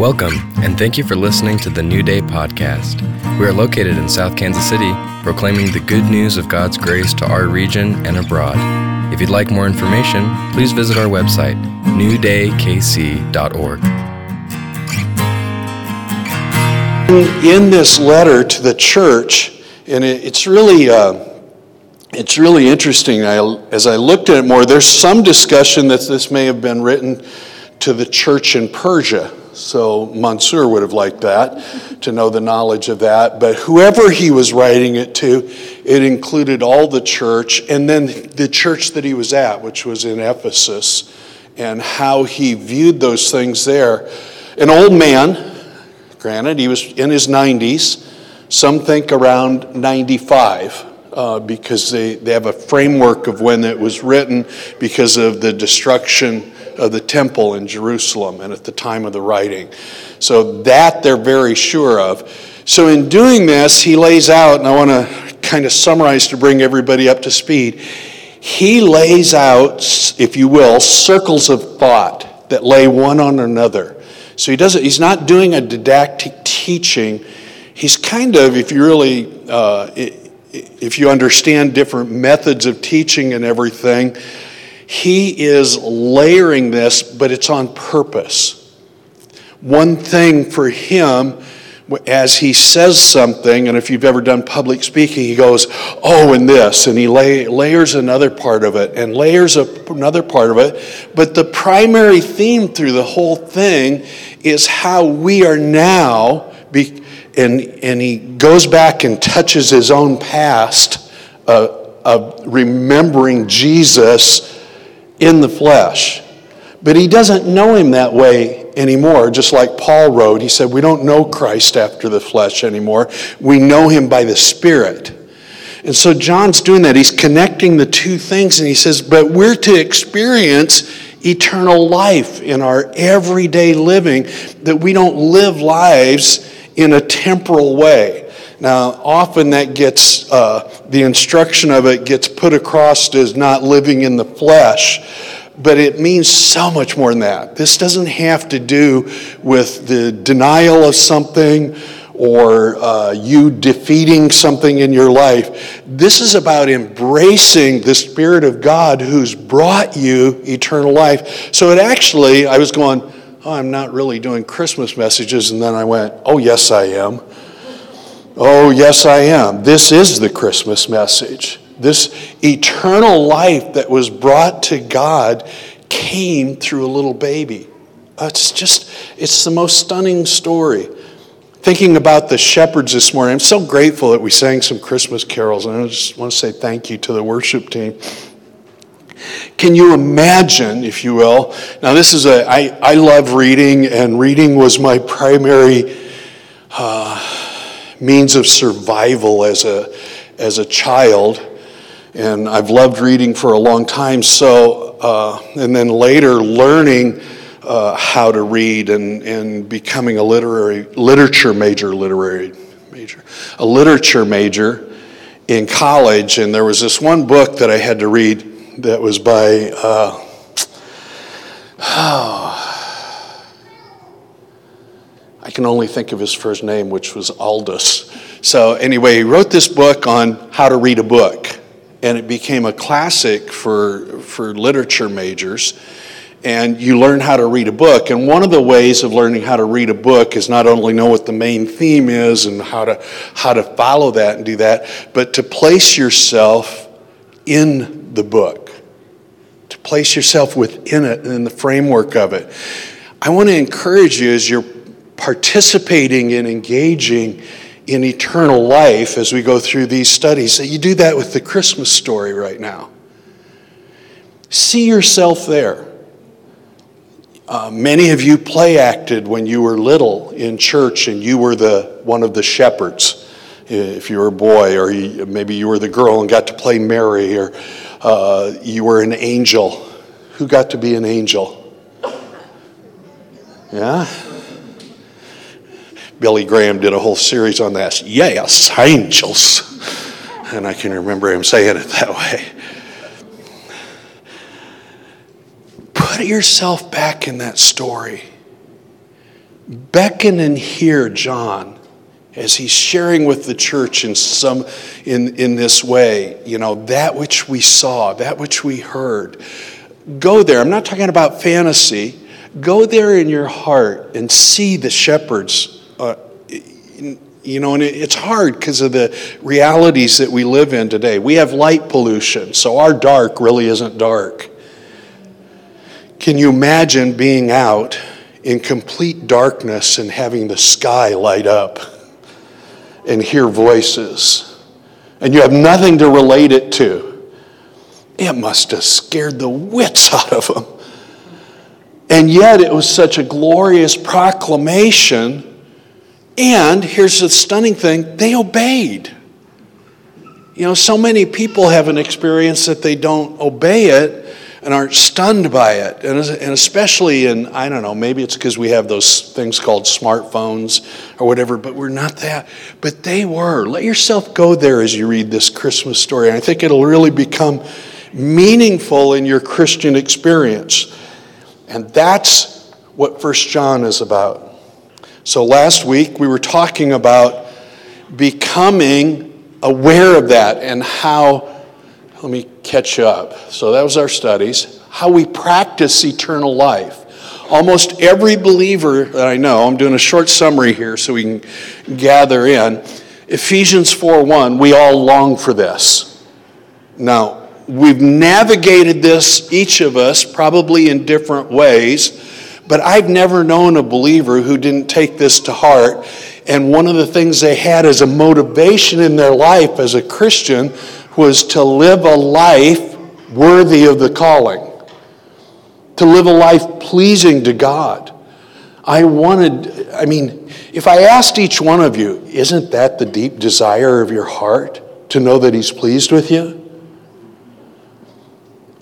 Welcome, and thank you for listening to the New Day podcast. We are located in South Kansas City, proclaiming the good news of God's grace to our region and abroad. If you'd like more information, please visit our website, newdaykc.org. In this letter to the church, and it's really uh, it's really interesting. I, as I looked at it more, there's some discussion that this may have been written to the church in Persia. So Mansur would have liked that, to know the knowledge of that. But whoever he was writing it to, it included all the church and then the church that he was at, which was in Ephesus, and how he viewed those things there. An old man, granted, he was in his 90s, some think around 95. Uh, because they, they have a framework of when it was written because of the destruction of the temple in Jerusalem and at the time of the writing. So that they're very sure of. So in doing this, he lays out, and I want to kind of summarize to bring everybody up to speed. He lays out, if you will, circles of thought that lay one on another. So he doesn't, he's not doing a didactic teaching. He's kind of, if you really, uh, if you understand different methods of teaching and everything, he is layering this, but it's on purpose. One thing for him, as he says something, and if you've ever done public speaking, he goes, Oh, and this, and he lay, layers another part of it, and layers another part of it. But the primary theme through the whole thing is how we are now, be, and, and he goes back and touches his own past uh, of remembering Jesus in the flesh. But he doesn't know him that way anymore, just like Paul wrote. He said, We don't know Christ after the flesh anymore. We know him by the Spirit. And so John's doing that. He's connecting the two things, and he says, But we're to experience eternal life in our everyday living, that we don't live lives in a temporal way. Now, often that gets, uh, the instruction of it gets put across as not living in the flesh, but it means so much more than that. This doesn't have to do with the denial of something or uh, you defeating something in your life. This is about embracing the Spirit of God who's brought you eternal life. So it actually, I was going, oh, I'm not really doing Christmas messages. And then I went, oh, yes, I am. Oh, yes, I am. This is the Christmas message. This eternal life that was brought to God came through a little baby. It's just, it's the most stunning story. Thinking about the shepherds this morning, I'm so grateful that we sang some Christmas carols, and I just want to say thank you to the worship team. Can you imagine, if you will? Now, this is a, I, I love reading, and reading was my primary. Uh, means of survival as a, as a child. And I've loved reading for a long time. So, uh, and then later learning uh, how to read and, and becoming a literary literature major, literary major, a literature major in college. And there was this one book that I had to read that was by. Uh, oh, I can only think of his first name, which was Aldous. So, anyway, he wrote this book on how to read a book, and it became a classic for, for literature majors. And you learn how to read a book. And one of the ways of learning how to read a book is not only know what the main theme is and how to, how to follow that and do that, but to place yourself in the book, to place yourself within it and in the framework of it. I want to encourage you as you're participating and engaging in eternal life as we go through these studies. You do that with the Christmas story right now. See yourself there. Uh, many of you play acted when you were little in church and you were the one of the shepherds if you were a boy or maybe you were the girl and got to play mary or uh, you were an angel who got to be an angel yeah Billy Graham did a whole series on that. Yes, angels. And I can remember him saying it that way. Put yourself back in that story. beckon and hear John as he's sharing with the church in some in, in this way, you know, that which we saw, that which we heard. Go there. I'm not talking about fantasy. Go there in your heart and see the shepherds. Uh, you know, and it's hard because of the realities that we live in today. We have light pollution, so our dark really isn't dark. Can you imagine being out in complete darkness and having the sky light up and hear voices? And you have nothing to relate it to. It must have scared the wits out of them. And yet it was such a glorious proclamation. And here's the stunning thing they obeyed. You know, so many people have an experience that they don't obey it and aren't stunned by it. And, and especially in, I don't know, maybe it's because we have those things called smartphones or whatever, but we're not that. But they were. Let yourself go there as you read this Christmas story. And I think it'll really become meaningful in your Christian experience. And that's what First John is about. So last week we were talking about becoming aware of that and how let me catch up. So that was our studies. How we practice eternal life. Almost every believer that I know, I'm doing a short summary here so we can gather in. Ephesians 4:1, we all long for this. Now, we've navigated this, each of us, probably in different ways, but I've never known a believer who didn't take this to heart. And one of the things they had as a motivation in their life as a Christian was to live a life worthy of the calling, to live a life pleasing to God. I wanted, I mean, if I asked each one of you, isn't that the deep desire of your heart to know that He's pleased with you?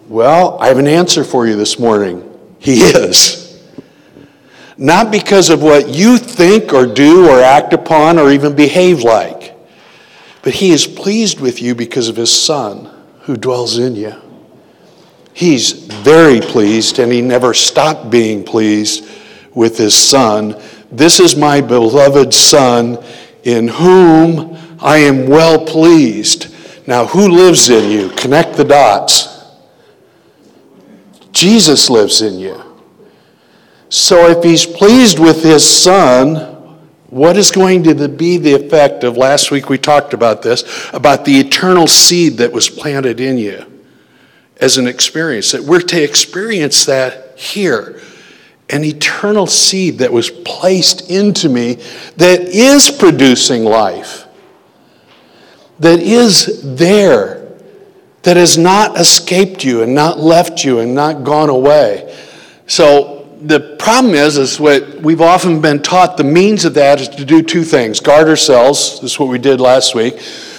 Well, I have an answer for you this morning. He is. Not because of what you think or do or act upon or even behave like. But he is pleased with you because of his Son who dwells in you. He's very pleased, and he never stopped being pleased with his Son. This is my beloved Son in whom I am well pleased. Now, who lives in you? Connect the dots. Jesus lives in you. So if he's pleased with his Son, what is going to be the effect of last week we talked about this, about the eternal seed that was planted in you as an experience? That we're to experience that here. An eternal seed that was placed into me that is producing life, that is there, that has not escaped you and not left you and not gone away. So the problem is, is what we've often been taught the means of that is to do two things guard ourselves, this is what we did last week,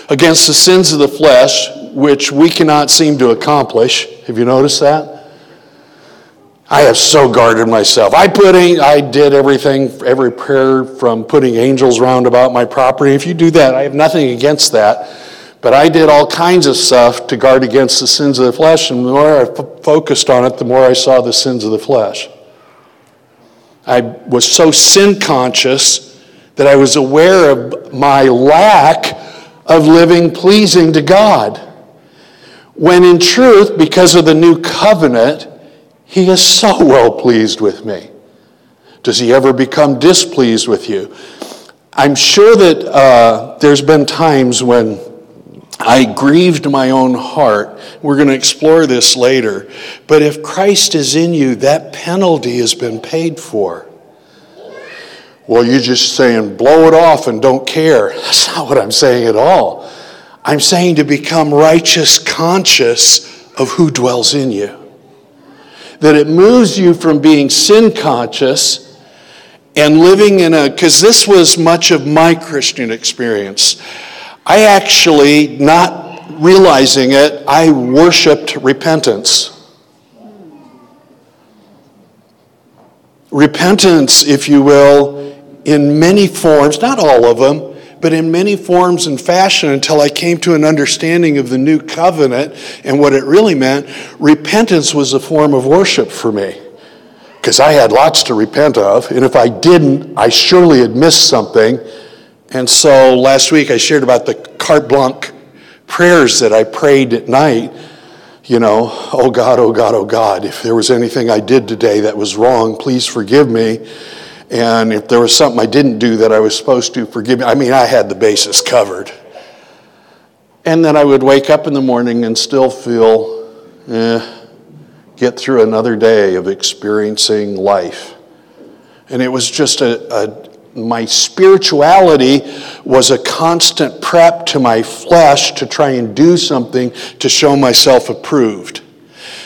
against the sins of the flesh, which we cannot seem to accomplish. Have you noticed that? I have so guarded myself. I put in, I did everything, every prayer from putting angels round about my property. If you do that, I have nothing against that. But I did all kinds of stuff to guard against the sins of the flesh, and the more I f- focused on it, the more I saw the sins of the flesh. I was so sin conscious that I was aware of my lack of living pleasing to God. When in truth, because of the new covenant, He is so well pleased with me. Does He ever become displeased with you? I'm sure that uh, there's been times when I grieved my own heart. We're going to explore this later. But if Christ is in you, that penalty has been paid for. Well, you're just saying blow it off and don't care. That's not what I'm saying at all. I'm saying to become righteous conscious of who dwells in you. That it moves you from being sin conscious and living in a, because this was much of my Christian experience. I actually, not realizing it, I worshiped repentance. Repentance, if you will, in many forms, not all of them, but in many forms and fashion until I came to an understanding of the new covenant and what it really meant. Repentance was a form of worship for me. because I had lots to repent of. And if I didn't, I surely had missed something. And so last week I shared about the carte blanche prayers that I prayed at night. You know, oh God, oh God, oh God, if there was anything I did today that was wrong, please forgive me. And if there was something I didn't do that I was supposed to, forgive me. I mean, I had the basis covered. And then I would wake up in the morning and still feel, eh, get through another day of experiencing life. And it was just a, a my spirituality was a constant prep to my flesh to try and do something to show myself approved.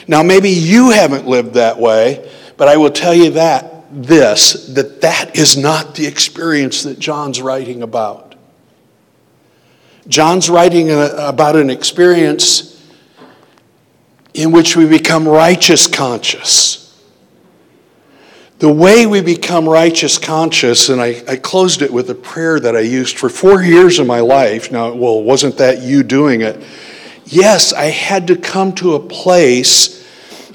Now, maybe you haven't lived that way, but I will tell you that this that that is not the experience that John's writing about. John's writing uh, about an experience in which we become righteous conscious. The way we become righteous conscious, and I, I, closed it with a prayer that I used for four years of my life. Now, well, wasn't that you doing it? Yes, I had to come to a place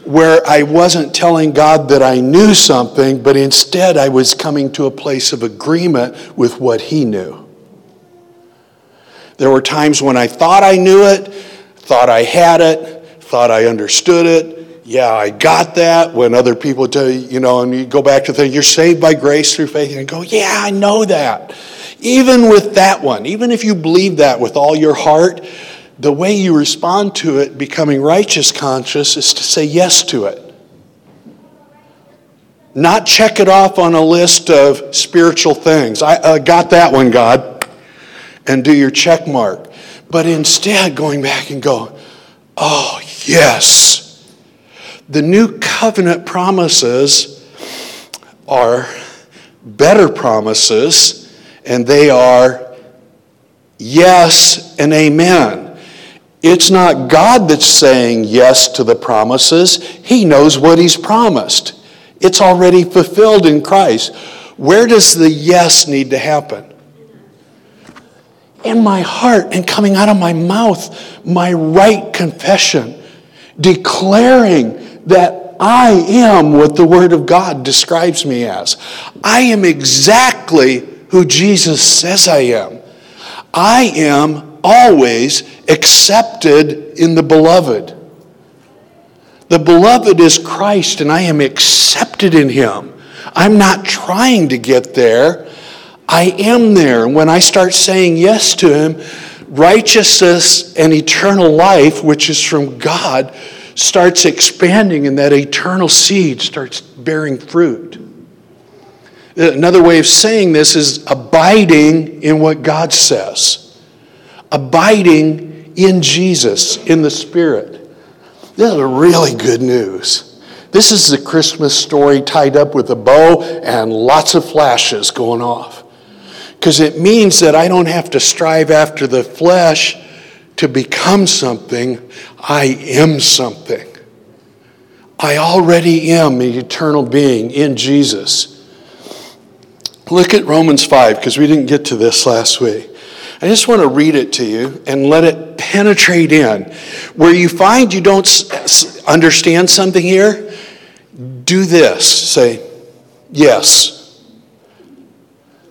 where I wasn't telling God that I knew something, but instead I was coming to a place of agreement with what He knew. There were times when I thought I knew it, thought I had it, thought I understood it. Yeah, I got that. When other people tell you, you know, and you go back to the you're saved by grace through faith, and go, yeah, I know that. Even with that one, even if you believe that with all your heart, the way you respond to it, becoming righteous conscious, is to say yes to it. Not check it off on a list of spiritual things. I uh, got that one, God, and do your check mark. But instead, going back and go, oh, Yes. The new covenant promises are better promises, and they are yes and amen. It's not God that's saying yes to the promises, He knows what He's promised. It's already fulfilled in Christ. Where does the yes need to happen? In my heart and coming out of my mouth, my right confession declaring that I am what the Word of God describes me as. I am exactly who Jesus says I am. I am always accepted in the beloved. The beloved is Christ, and I am accepted in Him. I'm not trying to get there. I am there. And when I start saying yes to Him, righteousness and eternal life, which is from God, starts expanding and that eternal seed starts bearing fruit. Uh, another way of saying this is abiding in what God says, abiding in Jesus, in the Spirit. This is really good news. This is the Christmas story tied up with a bow and lots of flashes going off because it means that I don't have to strive after the flesh to become something. I am something. I already am an eternal being in Jesus. Look at Romans 5 because we didn't get to this last week. I just want to read it to you and let it penetrate in. Where you find you don't understand something here, do this. Say, yes.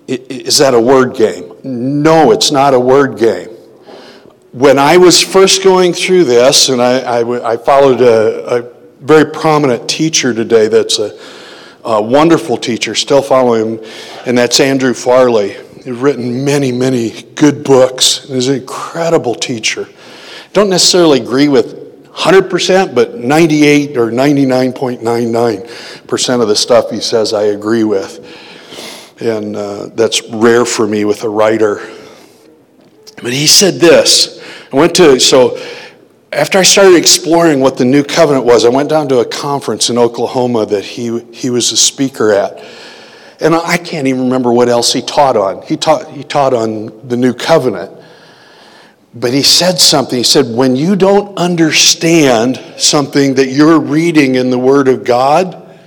Is that a word game? No, it's not a word game. When I was first going through this, and I, I, I followed a, a, very prominent teacher today that's a, a wonderful teacher, still following him, and that's Andrew Farley. He's written many, many good books. He's an incredible teacher. Don't necessarily agree with 100%, but 98 or 99.99% of the stuff he says I agree with and uh, that's rare for me with a writer. But he said this. I went to, so after I started exploring what the new covenant was, I went down to a conference in Oklahoma that he, he was a speaker at. And I can't even remember what else he taught on. He taught, he taught on the new covenant. But he said something. He said, When you don't understand something that you're reading in the Word of God,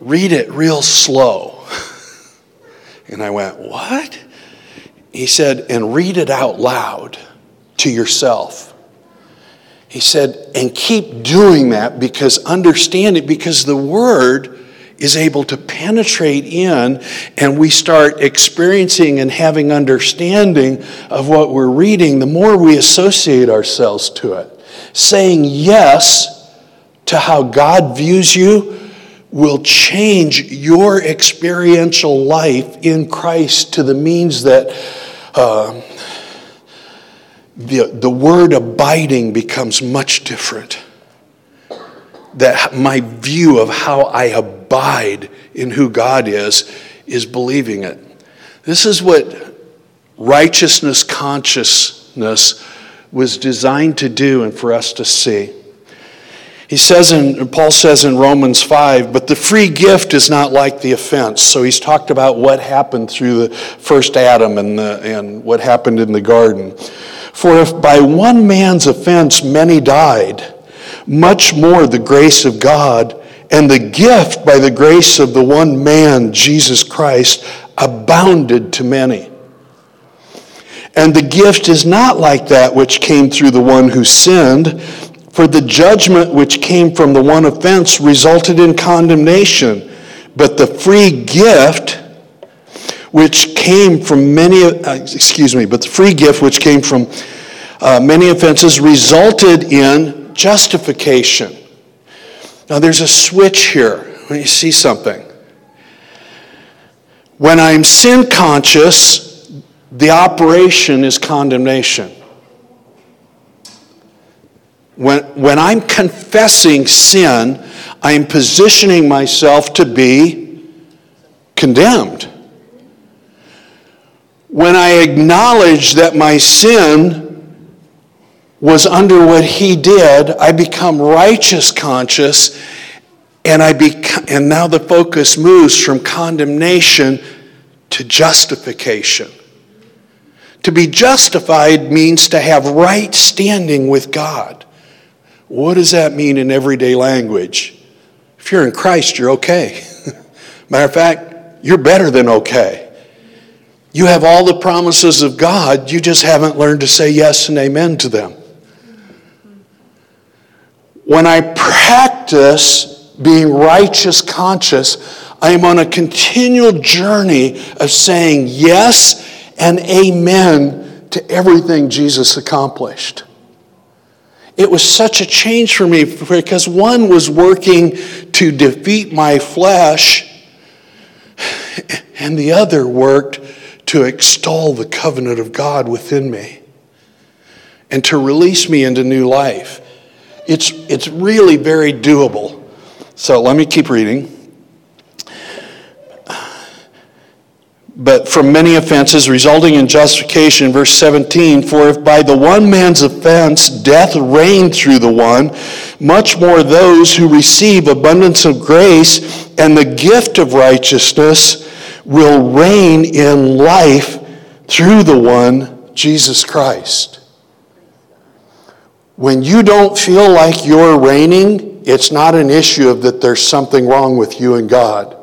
read it real slow. And I went, What? He said, And read it out loud to yourself. He said, and keep doing that because understand it, because the word is able to penetrate in and we start experiencing and having understanding of what we're reading, the more we associate ourselves to it. Saying yes to how God views you will change your experiential life in Christ to the means that uh, the, the word abiding becomes much different. That my view of how I abide in who God is is believing it. This is what righteousness consciousness was designed to do and for us to see. He says in, Paul says in Romans 5, but the free gift is not like the offense. So he's talked about what happened through the first Adam and, the, and what happened in the garden. For if by one man's offense many died, much more the grace of God and the gift by the grace of the one man, Jesus Christ, abounded to many. And the gift is not like that which came through the one who sinned. For the judgment which came from the one offense resulted in condemnation, but the free gift which came from many, uh, excuse me, but the free gift which came from uh, many offenses resulted in justification. Now there's a switch here. When you see something. When I'm sin conscious, the operation is condemnation. When, when I'm confessing sin, I'm positioning myself to be condemned. When I acknowledge that my sin was under what he did, I become righteous conscious, and, I bec- and now the focus moves from condemnation to justification. To be justified means to have right standing with God. What does that mean in everyday language? If you're in Christ, you're okay. Matter of fact, you're better than okay. You have all the promises of God, you just haven't learned to say yes and amen to them. When I practice being righteous conscious, I am on a continual journey of saying yes and amen to everything Jesus accomplished. It was such a change for me because one was working to defeat my flesh, and the other worked to extol the covenant of God within me and to release me into new life. It's, it's really very doable. So let me keep reading. But from many offenses resulting in justification. Verse 17, for if by the one man's offense death reigned through the one, much more those who receive abundance of grace and the gift of righteousness will reign in life through the one, Jesus Christ. When you don't feel like you're reigning, it's not an issue of that there's something wrong with you and God.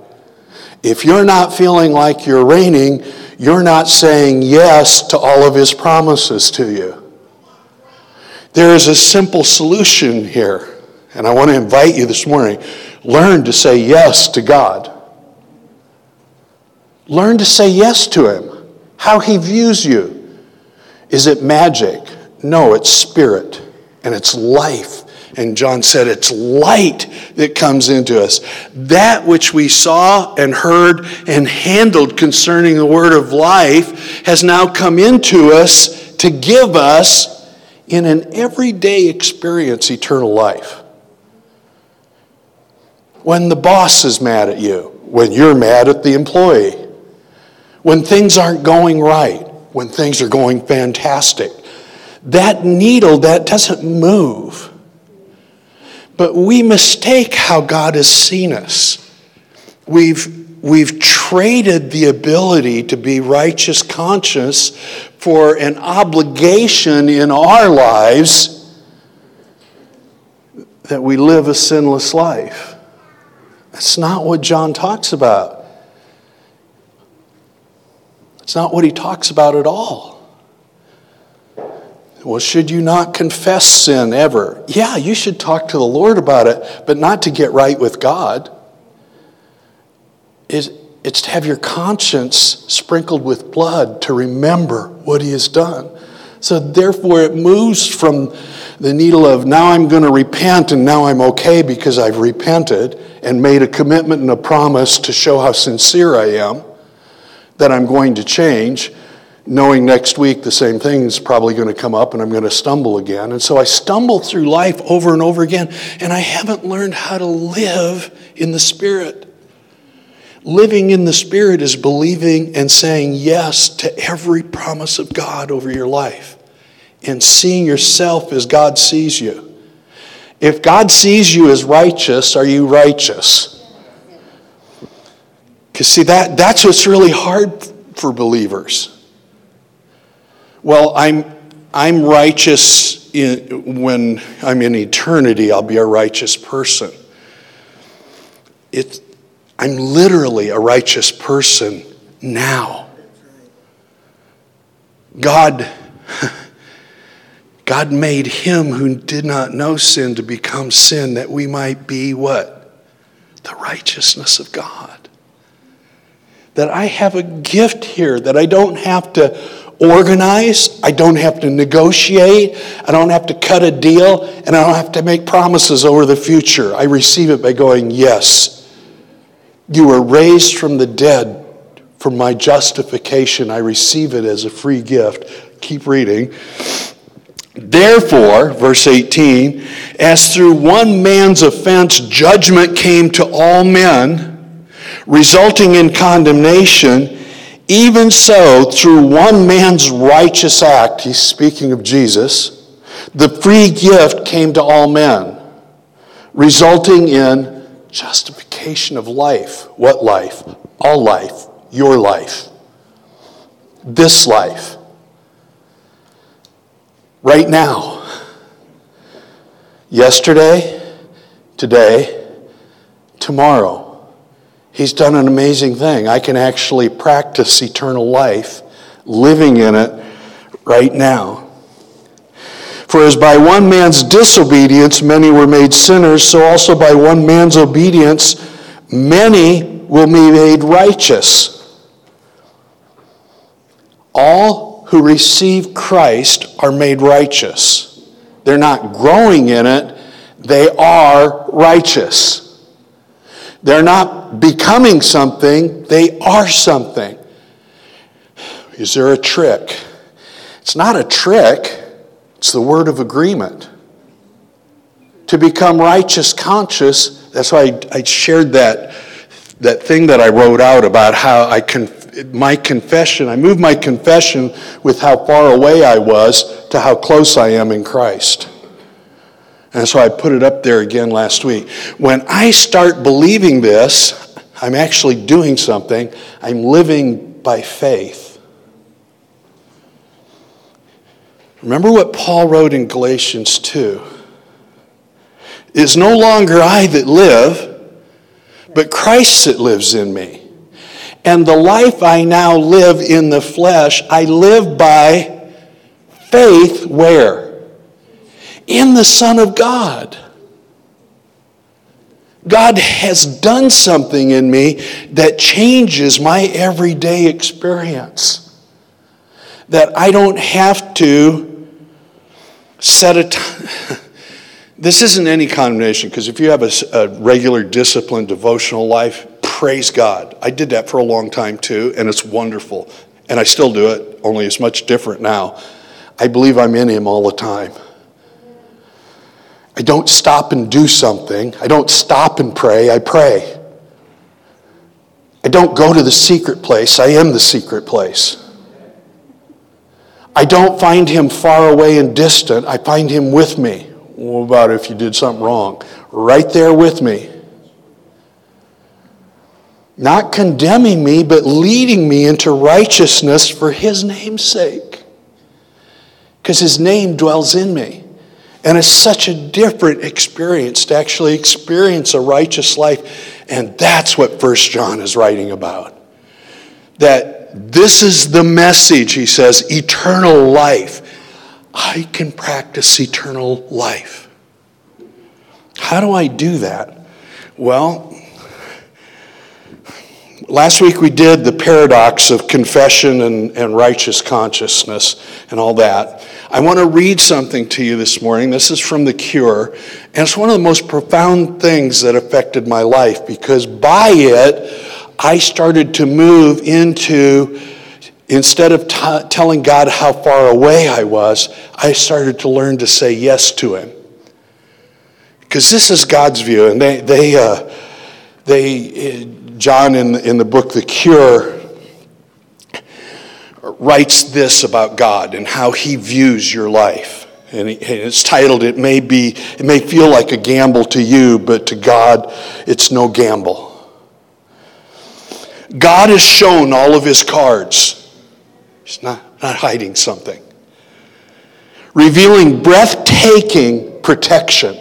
If you're not feeling like you're reigning, you're not saying yes to all of his promises to you. There is a simple solution here, and I want to invite you this morning. Learn to say yes to God. Learn to say yes to him, how he views you. Is it magic? No, it's spirit, and it's life and John said, It's light that comes into us. That which we saw and heard and handled concerning the word of life has now come into us to give us, in an everyday experience, eternal life. When the boss is mad at you, when you're mad at the employee, when things aren't going right, when things are going fantastic, that needle that doesn't move but we mistake how God has seen us. We've, we've traded the ability to be righteous conscious for an obligation in our lives that we live a sinless life. That's not what John talks about. It's not what he talks about at all. Well, should you not confess sin ever? Yeah, you should talk to the Lord about it, but not to get right with God. It's, to have your conscience sprinkled with blood to remember what He has done. So, therefore, it moves from the needle of now I'm going to repent and now I'm okay because I've repented and made a commitment and a promise to show how sincere I am that I'm going to change, knowing next week the same thing is probably going to come up and I'm going to stumble again. And so I stumble through life over and over again, and I haven't learned how to live in the Spirit. Living in the Spirit is believing and saying yes to every promise of God over your life and seeing yourself as God sees you. If God sees you as righteous, are you righteous? Because, see, that, that's what's really hard for believers. Well, I'm, I'm righteous in, when I'm in eternity, I'll be a righteous person. It's, I'm literally a righteous person now. God, God made him who did not know sin to become sin that we might be what? The righteousness of God. That I have a gift here that I don't have to organize, I don't have to negotiate, I don't have to cut a deal, and I don't have to make promises over the future. I receive it by going, Yes, you were raised from the dead for my justification. I receive it as a free gift. Keep reading. Therefore, verse 18, as through one man's offense judgment came to all men, resulting in condemnation, even so, through one man's righteous act, he's speaking of Jesus, the free gift came to all men, resulting in Justification of life. What life? All life. Your life. This life. Right now. Yesterday, today, tomorrow. He's done an amazing thing. I can actually practice eternal life living in it right now. For as by one man's disobedience many were made sinners, so also by one man's obedience many will be made righteous. All who receive Christ are made righteous. They're not growing in it, they are righteous. They're not becoming something, they are something. Is there a trick? It's not a trick. It's the word of agreement. To become righteous conscious, that's why I, I shared that, that thing that I wrote out about how I con- my confession, I moved my confession with how far away I was to how close I am in Christ. And so I put it up there again last week. When I start believing this, I'm actually doing something. I'm living by faith. Remember what Paul wrote in Galatians 2 It is no longer I that live, but Christ that lives in me. And the life I now live in the flesh, I live by faith where? In the Son of God. God has done something in me that changes my everyday experience. That I don't have to set a time. this isn't any condemnation because if you have a, a, regular disciplined devotional life, praise God. I did that for a long time too, and it's wonderful. And I still do it, only it's much different now. I believe I'm in Him all the time. I don't stop and do something. I don't stop and pray. I pray. I don't go to the secret place. I am the secret place. I don't find him far away and distant. I find him with me. What about if you did something wrong? Right there with me. Not condemning me, but leading me into righteousness for his name's sake. Because his name dwells in me. And it's such a different experience to actually experience a righteous life. And that's what First John is writing about. That this is the message, he says eternal life. I can practice eternal life. How do I do that? Well, last week we did the paradox of confession and, and righteous consciousness and all that. I want to read something to you this morning. This is from The Cure, and it's one of the most profound things that affected my life because by it, I started to move into, instead of t- telling God how far away I was, I started to learn to say yes to Him. Because this is God's view, and they, they, uh, they John in, in the book The Cure writes this about God and how he views your life. And it's titled, it may, be, it may feel like a gamble to you, but to God, it's no gamble. God has shown all of his cards. He's not, not hiding something. Revealing breathtaking protection.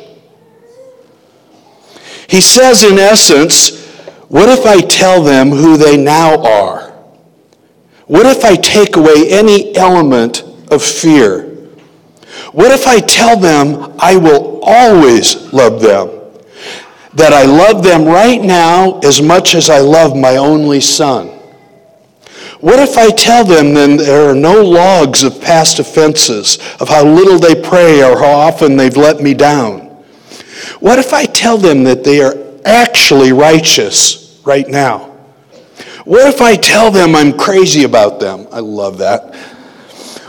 He says, in essence, what if I tell them who they now are? What if I take away any element of fear? What if I tell them I will always love them? That I love them right now as much as I love my only son? What if I tell them then there are no logs of past offenses, of how little they pray or how often they've let me down? What if I tell them that they are actually righteous right now? What if I tell them I'm crazy about them? I love that.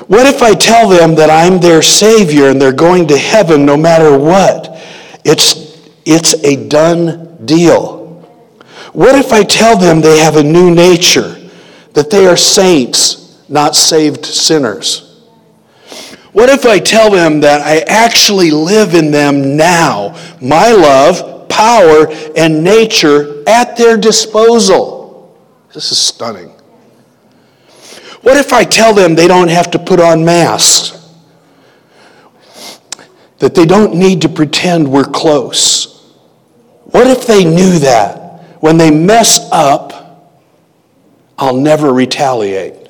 What if I tell them that I'm their Savior and they're going to heaven no matter what? It's, it's a done deal. What if I tell them they have a new nature, that they are saints, not saved sinners? What if I tell them that I actually live in them now, my love, power and nature at their disposal. This is stunning. What if I tell them they don't have to put on masks? That they don't need to pretend we're close? What if they knew that when they mess up, I'll never retaliate?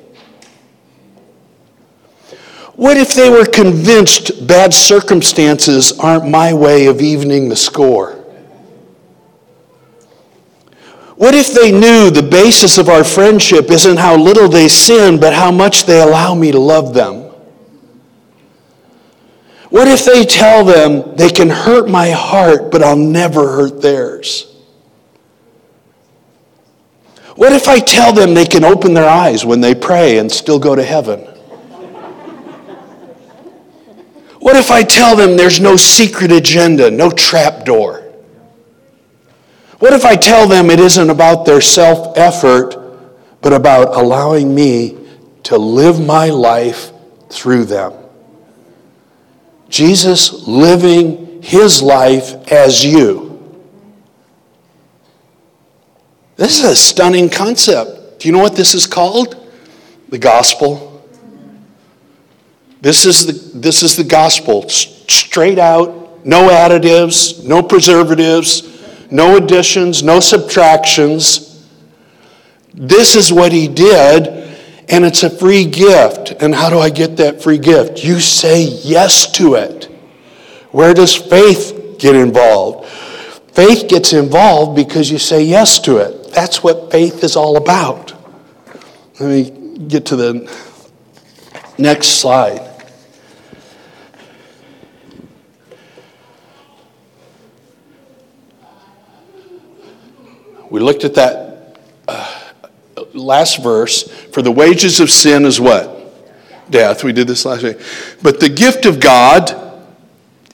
What if they were convinced bad circumstances aren't my way of evening the score? What if they knew the basis of our friendship isn't how little they sin, but how much they allow me to love them? What if they tell them they can hurt my heart, but I'll never hurt theirs? What if I tell them they can open their eyes when they pray and still go to heaven? What if I tell them there's no secret agenda, no trap door? What if I tell them it isn't about their self effort, but about allowing me to live my life through them? Jesus living his life as you. This is a stunning concept. Do you know what this is called? The gospel. This is the, this is the gospel. Straight out, no additives, no preservatives no additions, no subtractions. This is what he did, and it's a free gift. And how do I get that free gift? You say yes to it. Where does faith get involved? Faith gets involved because you say yes to it. That's what faith is all about. Let me get to the next slide. We looked at that uh, last verse. For the wages of sin is what? Death. We did this last week. But the gift of God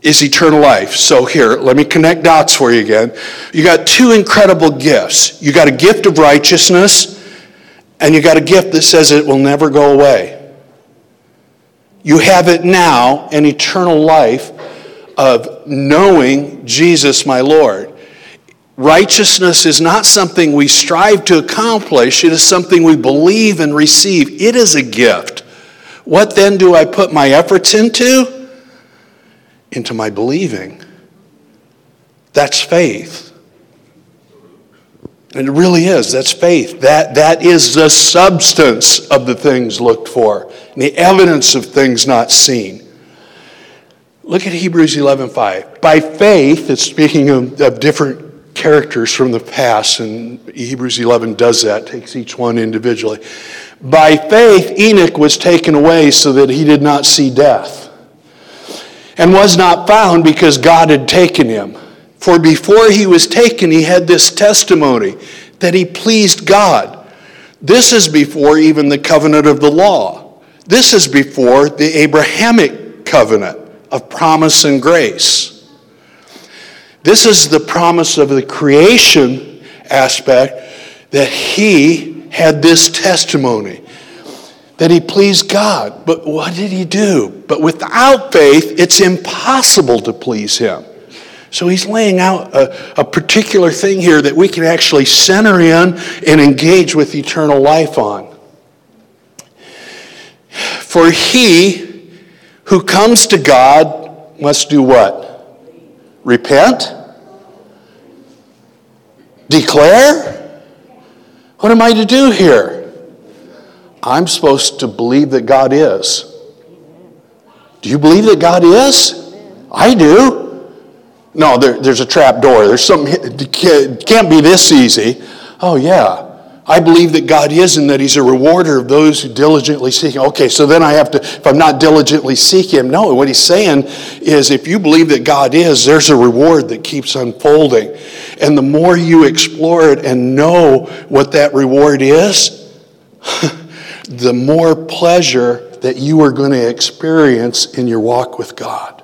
is eternal life. So here, let me connect dots for you again. You got two incredible gifts. You got a gift of righteousness, and you got a gift that says it will never go away. You have it now, an eternal life of knowing Jesus, my Lord. Righteousness is not something we strive to accomplish, it is something we believe and receive. It is a gift. What then do I put my efforts into? Into my believing. That's faith. And it really is. That's faith. That, that is the substance of the things looked for, and the evidence of things not seen. Look at Hebrews 11:5. By faith, it's speaking of, of different characters from the past, and Hebrews 11 does that, takes each one individually. By faith, Enoch was taken away so that he did not see death, and was not found because God had taken him. For before he was taken, he had this testimony that he pleased God. This is before even the covenant of the law. This is before the Abrahamic covenant of promise and grace. This is the promise of the creation aspect that he had this testimony that he pleased God. But what did he do? But without faith, it's impossible to please him. So he's laying out a, a, particular thing here that we can actually center in and engage with eternal life on. For he who comes to God must do what? Repent? Declare? What am I to do here? I'm supposed to believe that God is. Do you believe that God is? I do. No, there, there's a trap door. There's something, it can't be this easy. Oh, yeah. I believe that God is and that He's a rewarder of those who diligently seek Him. Okay, so then I have to, if I'm not diligently seeking Him, no, what He's saying is if you believe that God is, there's a reward that keeps unfolding. And the more you explore it and know what that reward is, the more pleasure that you are going to experience in your walk with God.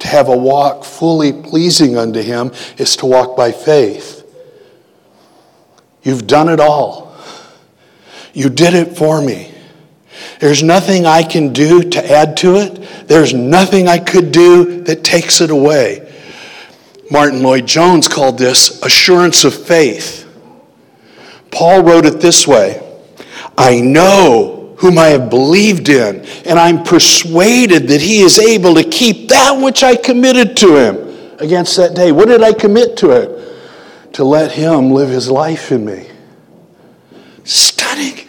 To have a walk fully pleasing unto Him is to walk by faith. You've done it all. You did it for me. There's nothing I can do to add to it. There's nothing I could do that takes it away. Martyn Lloyd-Jones called this assurance of faith. Paul wrote it this way I know whom I have believed in, and I'm persuaded that he is able to keep that which I committed to him against that day. What did I commit to it? To let him live his life in me. Stunning.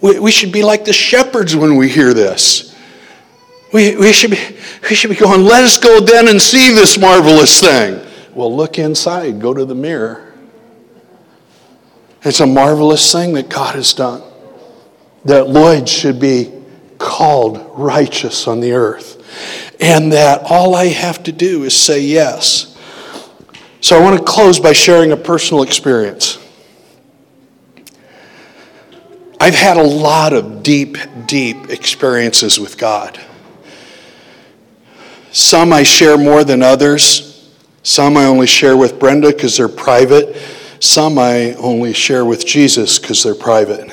We, we should be like the shepherds when we hear this. We, we, should be, we should be going, let us go then and see this marvelous thing. Well, look inside, go to the mirror. It's a marvelous thing that God has done that Lloyd should be called righteous on the earth. And that all I have to do is say yes. So I want to close by sharing a personal experience. I've had a lot of deep, deep experiences with God. Some I share more than others. Some I only share with Brenda because they're private. Some I only share with Jesus because they're private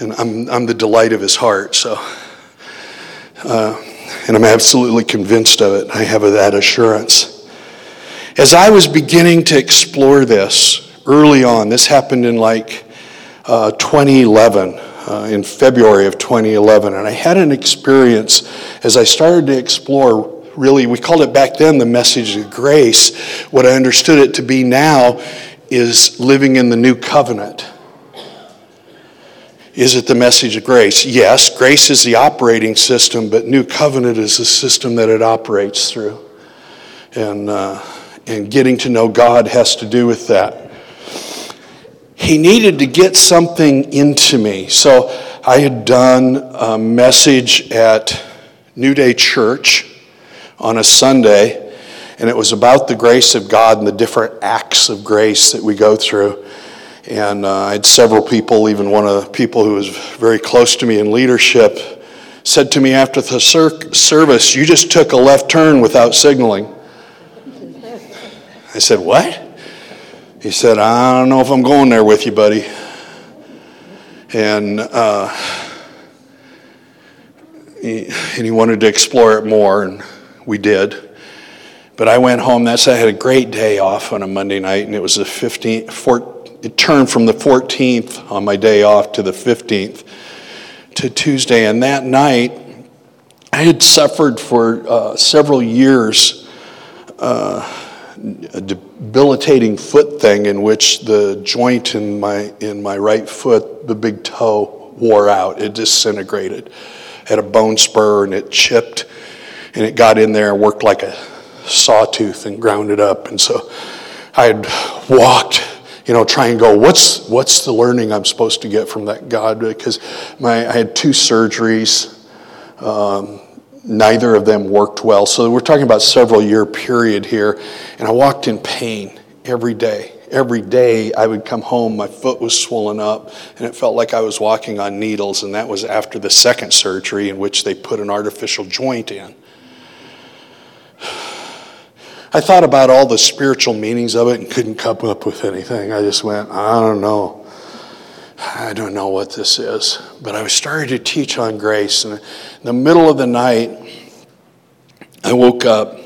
and I'm, I'm the delight of his heart. So, uh, and I'm absolutely convinced of it. I have that assurance. As I was beginning to explore this early on, this happened in like uh, 2011, uh, in February of 2011, and I had an experience as I started to explore. Really, we called it back then the message of grace. What I understood it to be now is living in the new covenant. Is it the message of grace? Yes, grace is the operating system, but New Covenant is the system that it operates through. And, uh, and getting to know God has to do with that. He needed to get something into me. So I had done a message at New Day Church on a Sunday, and it was about the grace of God and the different acts of grace that we go through. And uh, I had several people, even one of the people who was very close to me in leadership, said to me after the service, You just took a left turn without signaling. I said, What? He said, I don't know if I'm going there with you, buddy. And, uh, he, and he wanted to explore it more, and we did. But I went home. That's I had a great day off on a Monday night, and it was the 15th, 14th it turned from the 14th on my day off to the 15th to Tuesday. And that night, I had suffered for uh, several years uh, debilitating foot thing in which the joint in my, in my right foot, the big toe, wore out. It disintegrated. had a bone spur and it chipped and it got in there and worked like a sawtooth and ground it up. And so I had walked, you know, try and go, what's, what's the learning I'm supposed to get from that God? Because my, I had two surgeries. Um, neither of them worked well. So we're talking about several year period here. And I walked in pain every day. Every day I would come home, my foot was swollen up, and it felt like I was walking on needles. And that was after the second surgery, in which they put an artificial joint in. I thought about all the spiritual meanings of it and couldn't come up with anything. I just went, I don't know. I don't know what this is. But I was started to teach on grace. And in the middle of the night, I woke up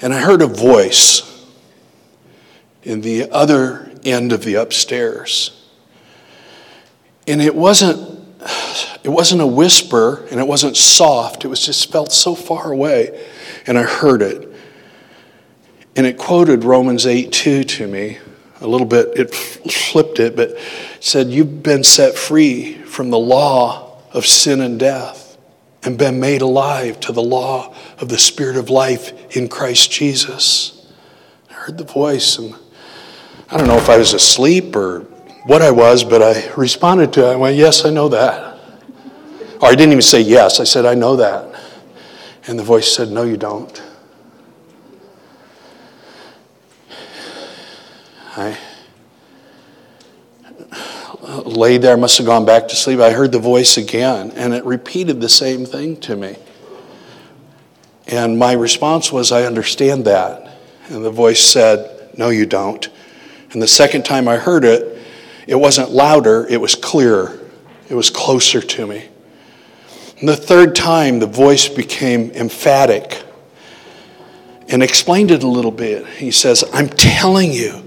and I heard a voice in the other end of the upstairs. And it wasn't it wasn't a whisper and it wasn't soft. It was just felt so far away. And I heard it. And it quoted Romans 8 2 to me. A little bit, it flipped it, but said, You've been set free from the law of sin and death and been made alive to the law of the Spirit of life in Christ Jesus. I heard the voice, and I don't know if I was asleep or what I was, but I responded to it. I went, Yes, I know that. Or I didn't even say yes, I said, I know that. And the voice said, No, you don't. I laid there, must have gone back to sleep. I heard the voice again, and it repeated the same thing to me. And my response was, I understand that. And the voice said, No, you don't. And the second time I heard it, it wasn't louder, it was clearer, it was closer to me. And the third time, the voice became emphatic and explained it a little bit. He says, I'm telling you,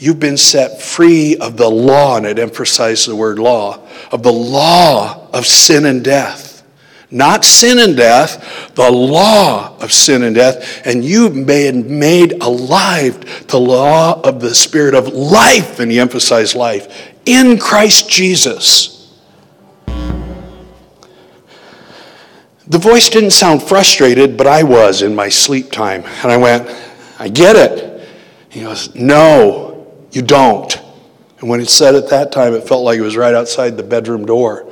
You've been set free of the law, and it emphasized the word law, of the law of sin and death. Not sin and death, the law of sin and death. And you've been made alive to the law of the Spirit of life, and he emphasized life, in Christ Jesus. The voice didn't sound frustrated, but I was in my sleep time. And I went, I get it. He goes, No, you don't. And when it said at that time, it felt like it was right outside the bedroom door.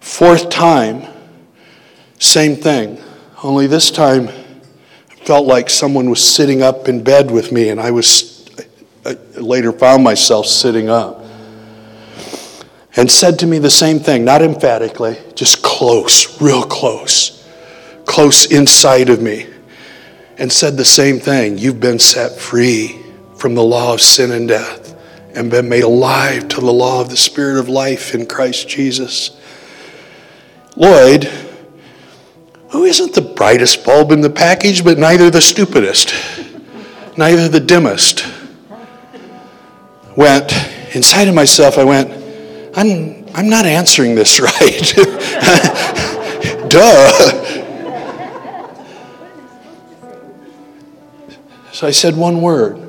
Fourth time, same thing. Only this time, it felt like someone was sitting up in bed with me, and I was I later found myself sitting up. And said to me the same thing, not emphatically, just close, real close, close inside of me. And said the same thing You've been set free from the law of sin and death and been made alive to the law of the Spirit of life in Christ Jesus. Lloyd, who isn't the brightest bulb in the package, but neither the stupidest, neither the dimmest, went inside of myself, I went, I'm, I'm not answering this right. Duh. So I said one word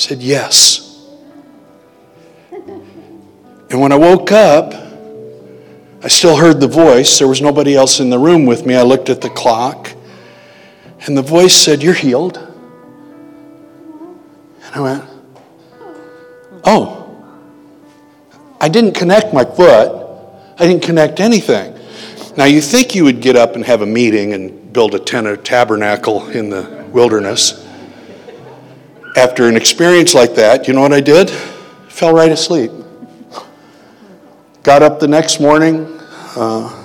said, Yes. And when I woke up, I still heard the voice. There was nobody else in the room with me. I looked at the clock, and the voice said, You're healed. And I went, Oh. I didn't connect my foot, I didn't connect anything. Now, you think you would get up and have a meeting and build a tent or tabernacle in the wilderness after an experience like that, you know what I did? Fell right asleep. Got up the next morning uh,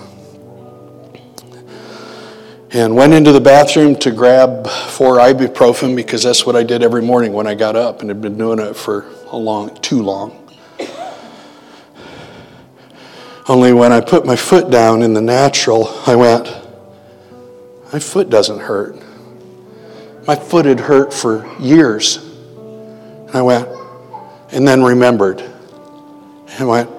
and went into the bathroom to grab four ibuprofen because that's what I did every morning when I got up and had been doing it for a long, too long. Only when I put my foot down in the natural, I went, my foot doesn't hurt. My foot had hurt for years. And I went, and then remembered. And I went,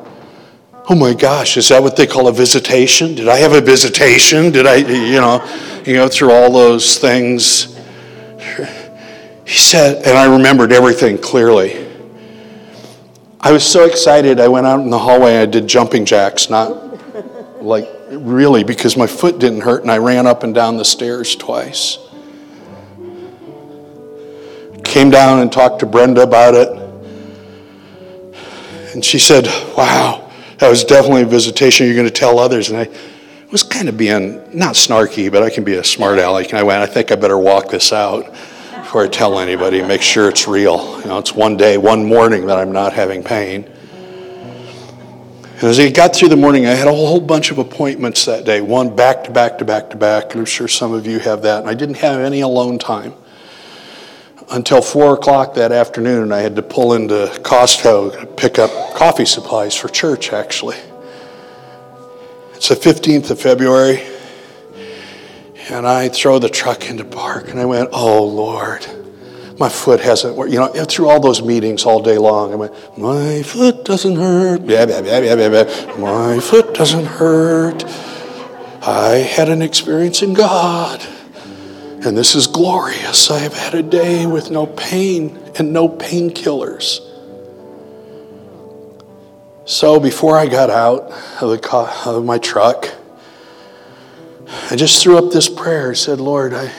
oh my gosh, is that what they call a visitation? Did I have a visitation? Did I, you know, you go through all those things? He said, and I remembered everything clearly. I was so excited, I went out in the hallway and I did jumping jacks, not like really, because my foot didn't hurt and I ran up and down the stairs twice. Came down and talked to Brenda about it. And she said, Wow, that was definitely a visitation. You're going to tell others. And I was kind of being, not snarky, but I can be a smart aleck. And I went, I think I better walk this out before I tell anybody, make sure it's real. You know, it's one day, one morning that I'm not having pain. And as I got through the morning, I had a whole bunch of appointments that day, one back to back to back to back, and I'm sure some of you have that. And I didn't have any alone time until four o'clock that afternoon, I had to pull into Costco to pick up coffee supplies for church, actually. It's the 15th of February, and I throw the truck into park, and I went, Oh Lord my foot hasn't worked. You know, through all those meetings all day long, I went, my foot doesn't hurt. My foot doesn't hurt. I had an experience in God, and this is glorious. I have had a day with no pain and no painkillers. So before I got out of, the of my truck, I just threw up this prayer. I said, Lord, I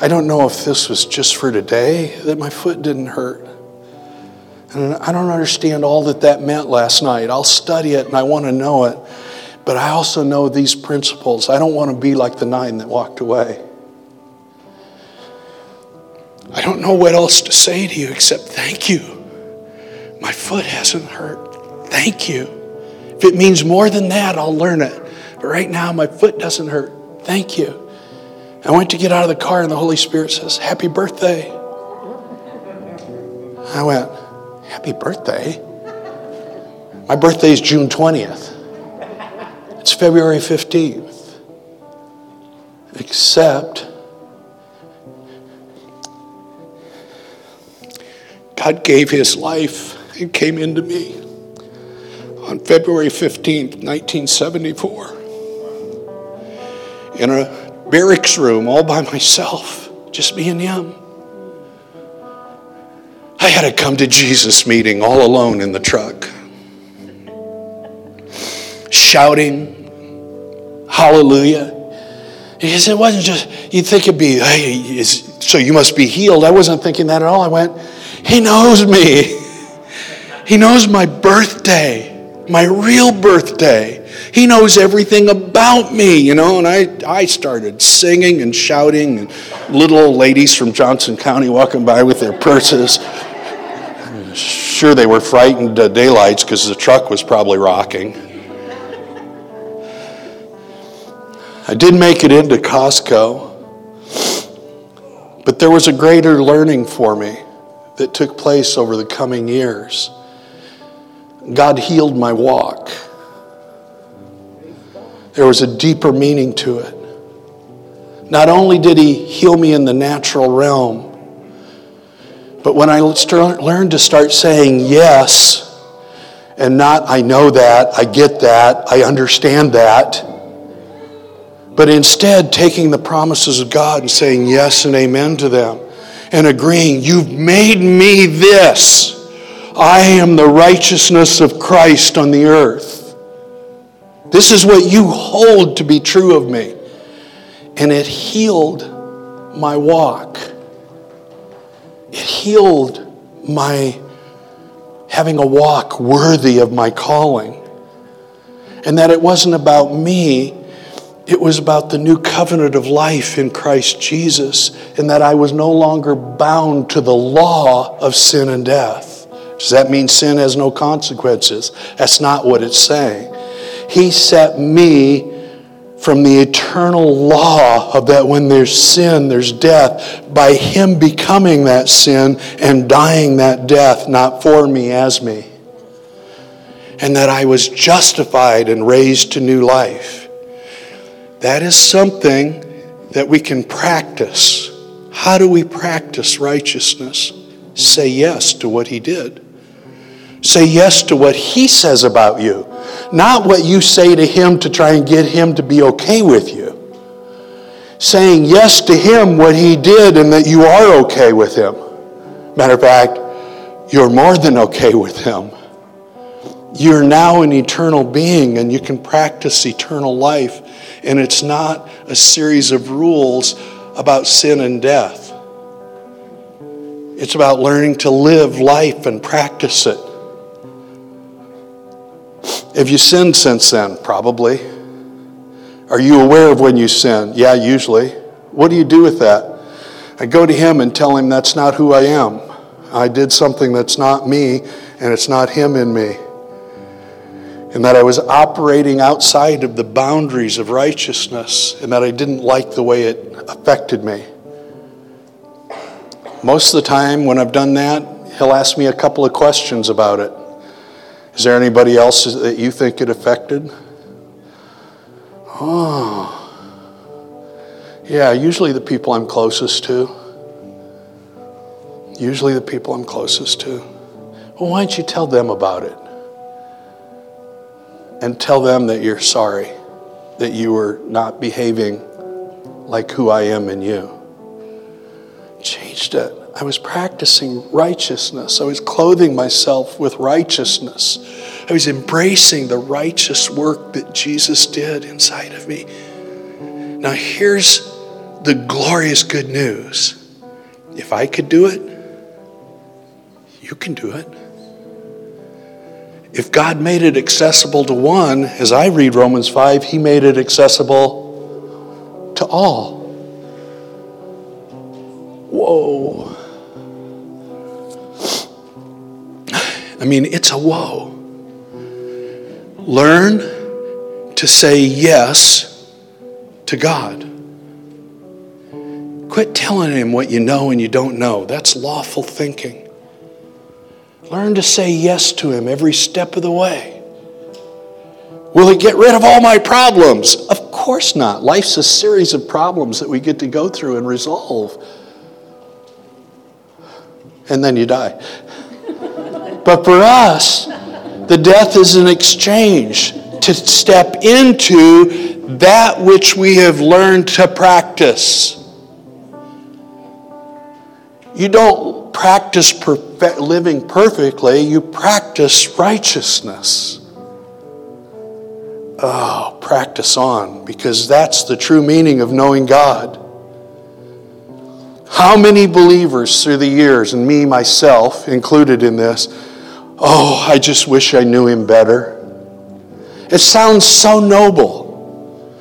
I don't know if this was just for today that my foot didn't hurt. And I don't understand all that that meant last night. I'll study it and I want to know it. But I also know these principles. I don't want to be like the nine that walked away. I don't know what else to say to you except thank you. My foot hasn't hurt. Thank you. If it means more than that, I'll learn it. But right now, my foot doesn't hurt. Thank you. I went to get out of the car, and the Holy Spirit says, Happy birthday. I went, Happy birthday? My birthday is June 20th. It's February 15th. Except, God gave his life and came into me on February 15th, 1974. In a barracks room all by myself, just me and him. I had to come to Jesus meeting all alone in the truck, shouting, Hallelujah. Because it wasn't just, you'd think it'd be, hey, so you must be healed. I wasn't thinking that at all. I went, He knows me. He knows my birthday, my real birthday. He knows everything about me, you know. And I, I started singing and shouting, and little old ladies from Johnson County walking by with their purses. Sure, they were frightened uh, daylights because the truck was probably rocking. I did make it into Costco, but there was a greater learning for me that took place over the coming years. God healed my walk. There was a deeper meaning to it. Not only did he heal me in the natural realm, but when I learned to start saying yes, and not I know that, I get that, I understand that, but instead taking the promises of God and saying yes and amen to them and agreeing, You've made me this. I am the righteousness of Christ on the earth. This is what you hold to be true of me. And it healed my walk. It healed my having a walk worthy of my calling. And that it wasn't about me, it was about the new covenant of life in Christ Jesus, and that I was no longer bound to the law of sin and death. Does that mean sin has no consequences? That's not what it's saying. He set me from the eternal law of that when there's sin, there's death, by Him becoming that sin and dying that death, not for me, as me. And that I was justified and raised to new life. That is something that we can practice. How do we practice righteousness? Say yes to what He did. Say yes to what He says about you, not what you say to Him to try and get Him to be okay with you. Saying yes to Him, what He did, and that you are okay with Him. Matter of fact, you're more than okay with Him You're now an eternal being and you can practice eternal life. And it's not a series of rules about sin and death. It's about learning to live life and practice it. Have you sinned since then? Probably. Are you aware of when you sin? Yeah, usually. What do you do with that? I go to Him and tell Him that's not who I am. I did something that's not me, and it's not Him in me. And that I was operating outside of the boundaries of righteousness, and that I didn't like the way it affected me. Most of the time, when I've done that, He'll ask me a couple of questions about it. Is there anybody else that you think it affected? Oh. Yeah, usually the people I'm closest to. Usually the people I'm closest to. Well, why don't you tell them about it? And tell them that you're sorry, that you were not behaving like who I am in you. Changed it. I was practicing righteousness. I was clothing myself with righteousness. I was embracing the righteous work that Jesus did inside of me. Now, here's the glorious good news. If I could do it, you can do it. If God made it accessible to one, as I read Romans 5, He made it accessible to all. Whoa. I mean, it's a whoa. Learn to say yes to God. Quit telling him what you know and you don't know. That's lawful thinking. Learn to say yes to him every step of the way. Will He get rid of all my problems? Of course not. Life's a series of problems that we get to go through and resolve. And then you die. but for us, the death is an exchange to step into that which we have learned to practice. You don't practice perfect, living perfectly, you practice righteousness. Oh, practice on, because that's the true meaning of knowing God. How many believers through the years, and me myself included in this, oh, I just wish I knew him better. It sounds so noble.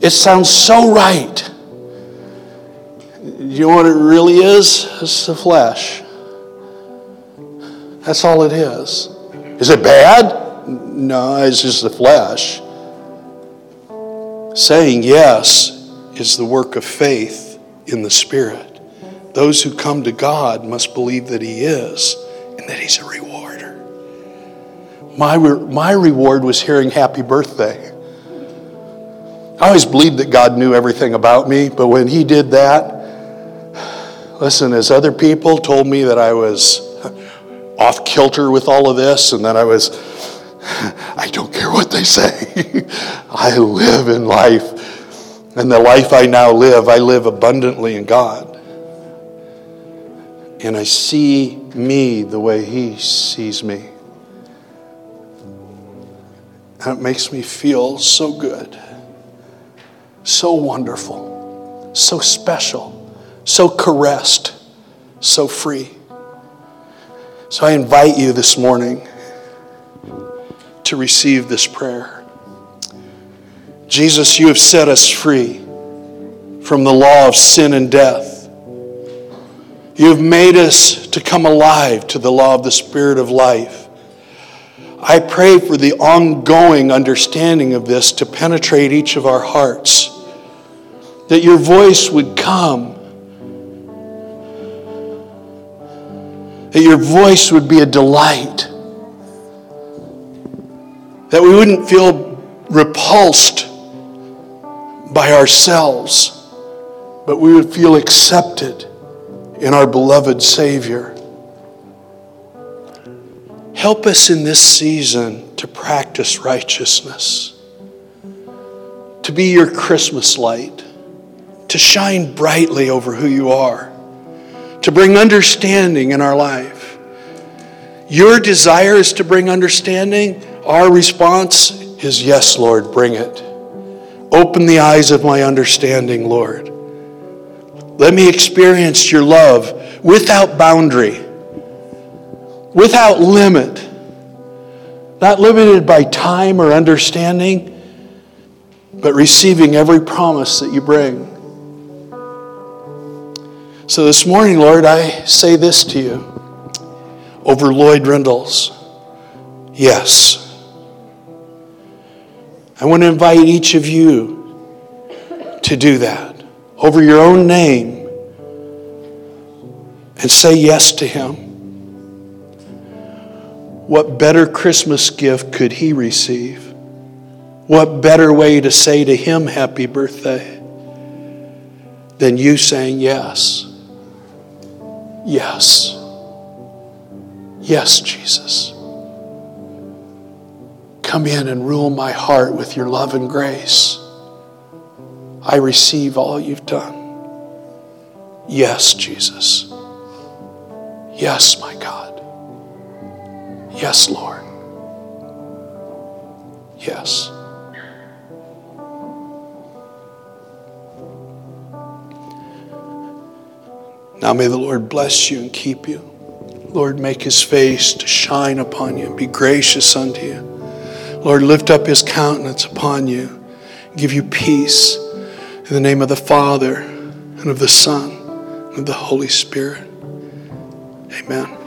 It sounds so right. You know what it really is? It's the flesh. That's all it is. Is it bad? No, it's just the flesh. Saying yes is the work of faith in the Spirit. Those who come to God must believe that He is and that He's a rewarder. My, re- my reward was hearing happy birthday. I always believed that God knew everything about me, but when He did that, Listen, as other people told me that I was off kilter with all of this and that I was, I don't care what they say. I live in life. And the life I now live, I live abundantly in God. And I see me the way He sees me. And it makes me feel so good, so wonderful, so special so caressed, so free. So I invite you this morning to receive this prayer. Jesus, you have set us free from the law of sin and death. You have made us to come alive to the law of the Spirit of life. I pray for the ongoing understanding of this to penetrate each of our hearts, that your voice would come that your voice would be a delight, that we wouldn't feel repulsed by ourselves, but we would feel accepted in our beloved Savior. Help us in this season to practice righteousness, to be your Christmas light, to shine brightly over who you are to bring understanding in our life. your desire is to bring understanding, our response is yes, Lord, bring it. Open the eyes of my understanding, Lord. Let me experience your love without boundary, without limit, not limited by time or understanding, but receiving every promise that you bring. So this morning, Lord, I say this to you over Lloyd Rindles. Yes. I want to invite each of you to do that over your own name and say yes to Him. What better Christmas gift could He receive? What better way to say to Him, Happy birthday, than you saying yes? Yes. Yes, Jesus. Come in and rule my heart with your love and grace. I receive all you've done. Yes, Jesus. Yes, my God. Yes, Lord. Yes. Now may the Lord bless you and keep you. Lord, make his face to shine upon you, and be gracious unto you. Lord, lift up his countenance upon you, give you peace. In the name of the Father, and of the Son, and of the Holy Spirit. Amen.